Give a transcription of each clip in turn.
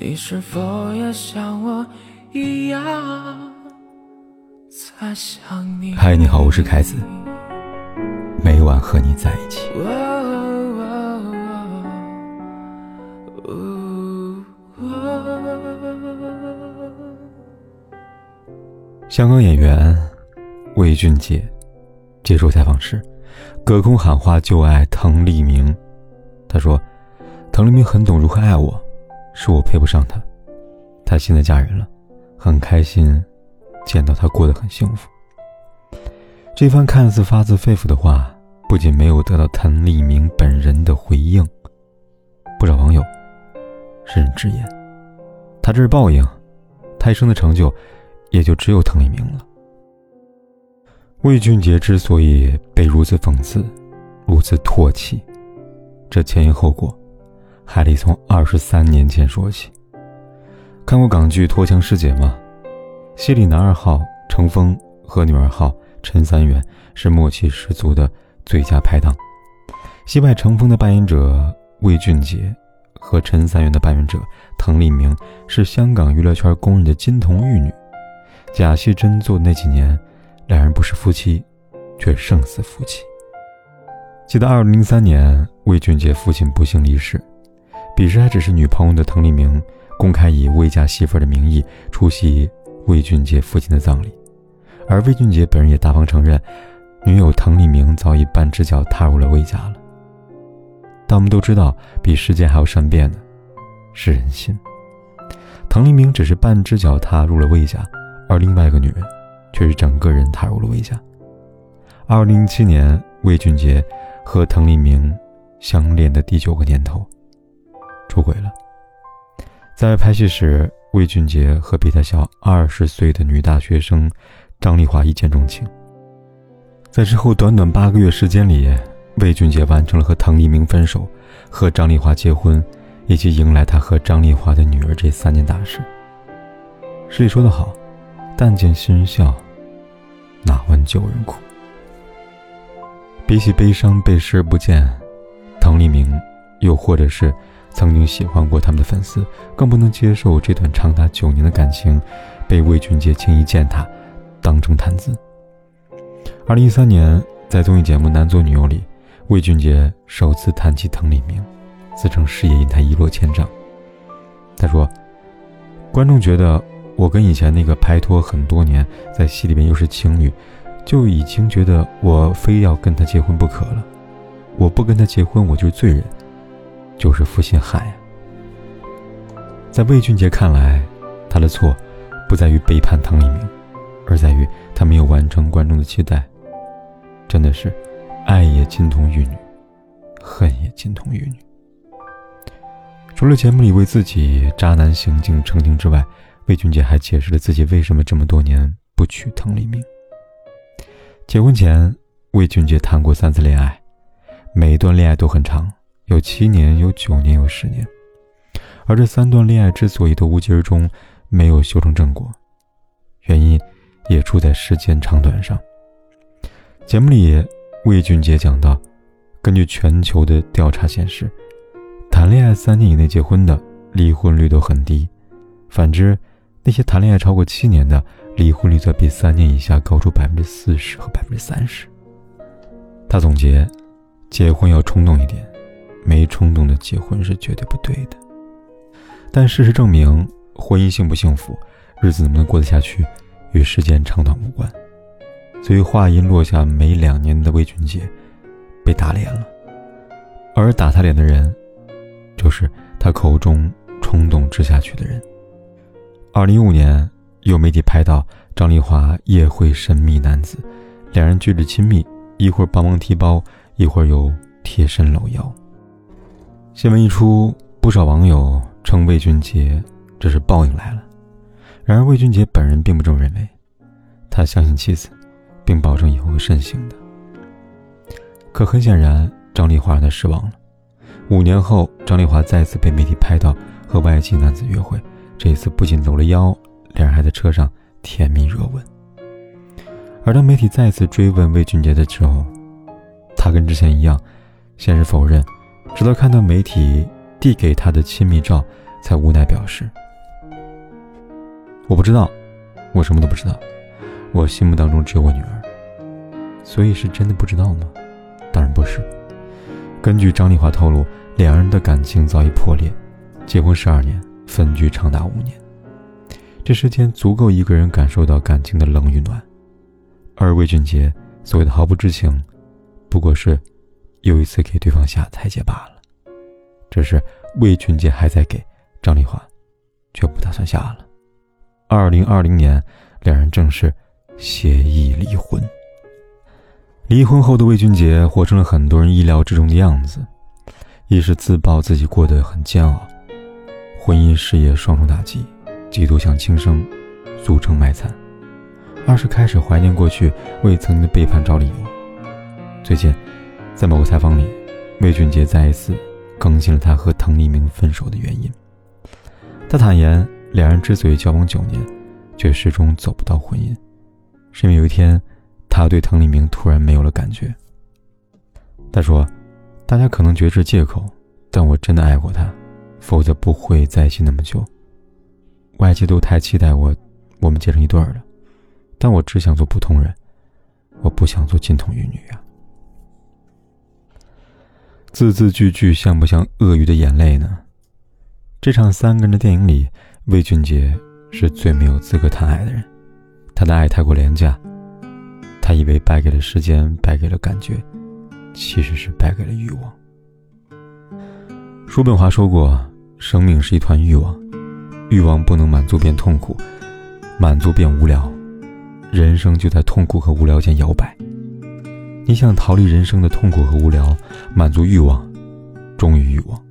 你是否也像我一样在想你？嗨，你好，我是凯子，每晚和你在一起。香港演员魏俊杰接受采访时，隔空喊话旧爱滕丽明。他说：“滕丽明很懂如何爱我，是我配不上他。他现在嫁人了，很开心，见到他过得很幸福。”这番看似发自肺腑的话，不仅没有得到滕立明本人的回应，不少网友甚至直言：“他这是报应，他一生的成就。”也就只有滕立明了。魏俊杰之所以被如此讽刺、如此唾弃，这前因后果，还得从二十三年前说起。看过港剧《脱缰师姐》吗？戏里男二号程峰和女二号陈三元是默契十足的最佳拍档。戏外程峰的扮演者魏俊杰和陈三元的扮演者滕丽明是香港娱乐圈公认的金童玉女。假戏真做那几年，两人不是夫妻，却胜似夫妻。记得二零零三年，魏俊杰父亲不幸离世，彼时还只是女朋友的滕丽明，公开以魏家媳妇的名义出席魏俊杰父亲的葬礼，而魏俊杰本人也大方承认，女友滕丽明早已半只脚踏入了魏家了。但我们都知道，比时间还要善变的，是人心。滕丽明只是半只脚踏入了魏家。而另外一个女人，却是整个人踏入了魏家。二零零七年，魏俊杰和滕丽明相恋的第九个年头，出轨了。在拍戏时，魏俊杰和比他小二十岁的女大学生张丽华一见钟情。在之后短短八个月时间里，魏俊杰完成了和滕丽明分手、和张丽华结婚，以及迎来他和张丽华的女儿这三件大事。诗里说得好。但见新人笑，哪闻旧人哭？比起悲伤被视而不见，唐立明，又或者是曾经喜欢过他们的粉丝，更不能接受这段长达九年的感情被魏俊杰轻易践踏，当成谈资。二零一三年，在综艺节目《男左女右》里，魏俊杰首次谈起滕丽明，自称事业因他一落千丈。他说：“观众觉得。”我跟以前那个拍拖很多年，在戏里面又是情侣，就已经觉得我非要跟他结婚不可了。我不跟他结婚，我就是罪人，就是负心汉呀。在魏俊杰看来，他的错不在于背叛滕丽明，而在于他没有完成观众的期待。真的是，爱也金童玉女，恨也金童玉女。除了节目里为自己渣男行径澄清之外，魏俊杰还解释了自己为什么这么多年不娶唐立明。结婚前，魏俊杰谈过三次恋爱，每一段恋爱都很长，有七年，有九年，有十年。而这三段恋爱之所以都无疾而终，没有修成正果，原因也出在时间长短上。节目里，魏俊杰讲到，根据全球的调查显示，谈恋爱三年以内结婚的离婚率都很低，反之。那些谈恋爱超过七年的，离婚率则比三年以下高出百分之四十和百分之三十。他总结：结婚要冲动一点，没冲动的结婚是绝对不对的。但事实证明，婚姻幸不幸福，日子能不能过得下去，与时间长短无关。所以话音落下没两年的魏俊杰，被打脸了，而打他脸的人，就是他口中冲动之下去的人。二零一五年，有媒体拍到张丽华夜会神秘男子，两人举止亲密，一会儿帮忙提包，一会儿又贴身搂腰。新闻一出，不少网友称魏俊杰这是报应来了。然而魏俊杰本人并不这么认为，他相信妻子，并保证以后会慎行的。可很显然，张丽华让他失望了。五年后，张丽华再次被媒体拍到和外籍男子约会。这一次不仅搂了腰，两人还在车上甜蜜热吻。而当媒体再次追问魏俊杰的时候，他跟之前一样，先是否认，直到看到媒体递给他的亲密照，才无奈表示：“我不知道，我什么都不知道。我心目当中只有我女儿。所以是真的不知道吗？当然不是。根据张丽华透露，两人的感情早已破裂，结婚十二年，分居长达五年。这时间足够一个人感受到感情的冷与暖。而魏俊杰所谓的毫不知情，不过是又一次给对方下台阶罢了。只是魏俊杰还在给。”张丽华却不打算下了。二零二零年，两人正式协议离婚。离婚后的魏俊杰活成了很多人意料之中的样子：一是自曝自己过得很煎熬，婚姻事业双重打击，几度想轻生，俗称卖惨；二是开始怀念过去为曾经的背叛找理由。最近，在某个采访里，魏俊杰再一次更新了他和滕丽明分手的原因。他坦言，两人之所以交往九年，却始终走不到婚姻，是因为有一天，他对滕丽明突然没有了感觉。他说：“大家可能觉得是借口，但我真的爱过他，否则不会在一起那么久。外界都太期待我，我们结成一对儿了，但我只想做普通人，我不想做金童玉女啊。”字字句句像不像鳄鱼的眼泪呢？这场三个人的电影里，魏俊杰是最没有资格谈爱的人。他的爱太过廉价，他以为败给了时间，败给了感觉，其实是败给了欲望。叔本华说过：“生命是一团欲望，欲望不能满足便痛苦，满足便无聊，人生就在痛苦和无聊间摇摆。你想逃离人生的痛苦和无聊，满足欲望，忠于欲望，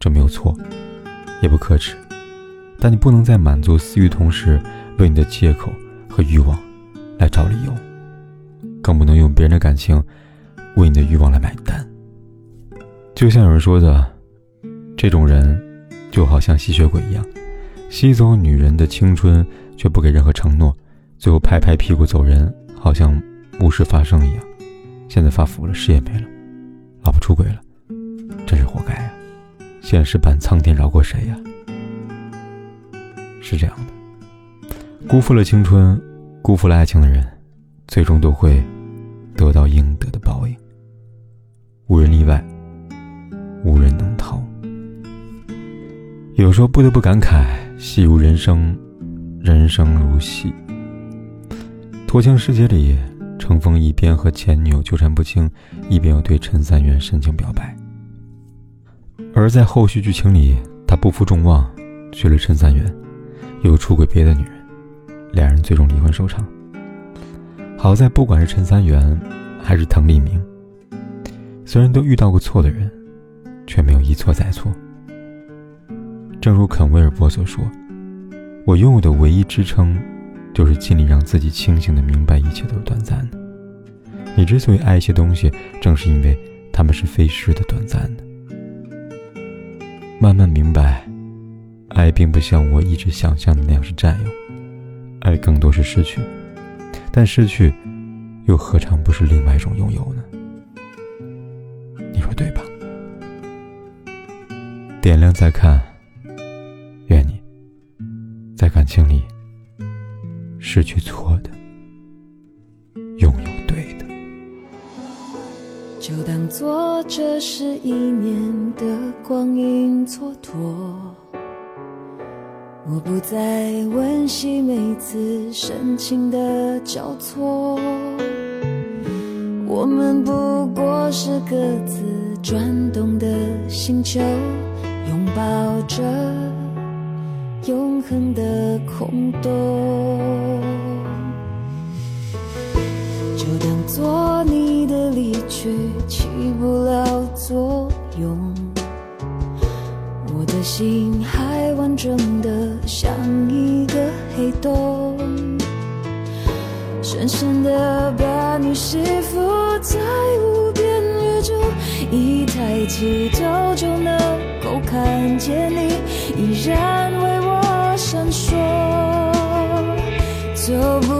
这没有错。”也不可耻，但你不能在满足私欲同时，为你的借口和欲望来找理由，更不能用别人的感情为你的欲望来买单。就像有人说的，这种人就好像吸血鬼一样，吸走女人的青春，却不给任何承诺，最后拍拍屁股走人，好像无事发生一样。现在发福了，事业没了，老婆出轨了，真是活该啊！现实版苍天饶过谁呀？是这样的，辜负了青春，辜负了爱情的人，最终都会得到应得的报应。无人例外，无人能逃。有时候不得不感慨：戏如人生，人生如戏。多情世界里，程峰一边和前女友纠缠不清，一边又对陈三元深情表白。而在后续剧情里，他不负众望，娶了陈三元，又出轨别的女人，两人最终离婚收场。好在不管是陈三元，还是滕丽明，虽然都遇到过错的人，却没有一错再错。正如肯威尔伯所说：“我拥有的唯一支撑，就是尽力让自己清醒的明白一切都是短暂的。你之所以爱一些东西，正是因为他们是飞逝的、短暂的。”慢慢明白，爱并不像我一直想象的那样是占有，爱更多是失去。但失去，又何尝不是另外一种拥有呢？你说对吧？点亮再看，愿你在感情里失去错的，拥有对的。就当做这是一年的光阴蹉跎，我不再温习每次深情的交错，我们不过是各自转动的星球，拥抱着永恒的空洞，就当做你的离去。起不了作用，我的心还完整的像一个黑洞，深深的把你吸附在无一抬起头就能够看见你，依然为我闪烁，走不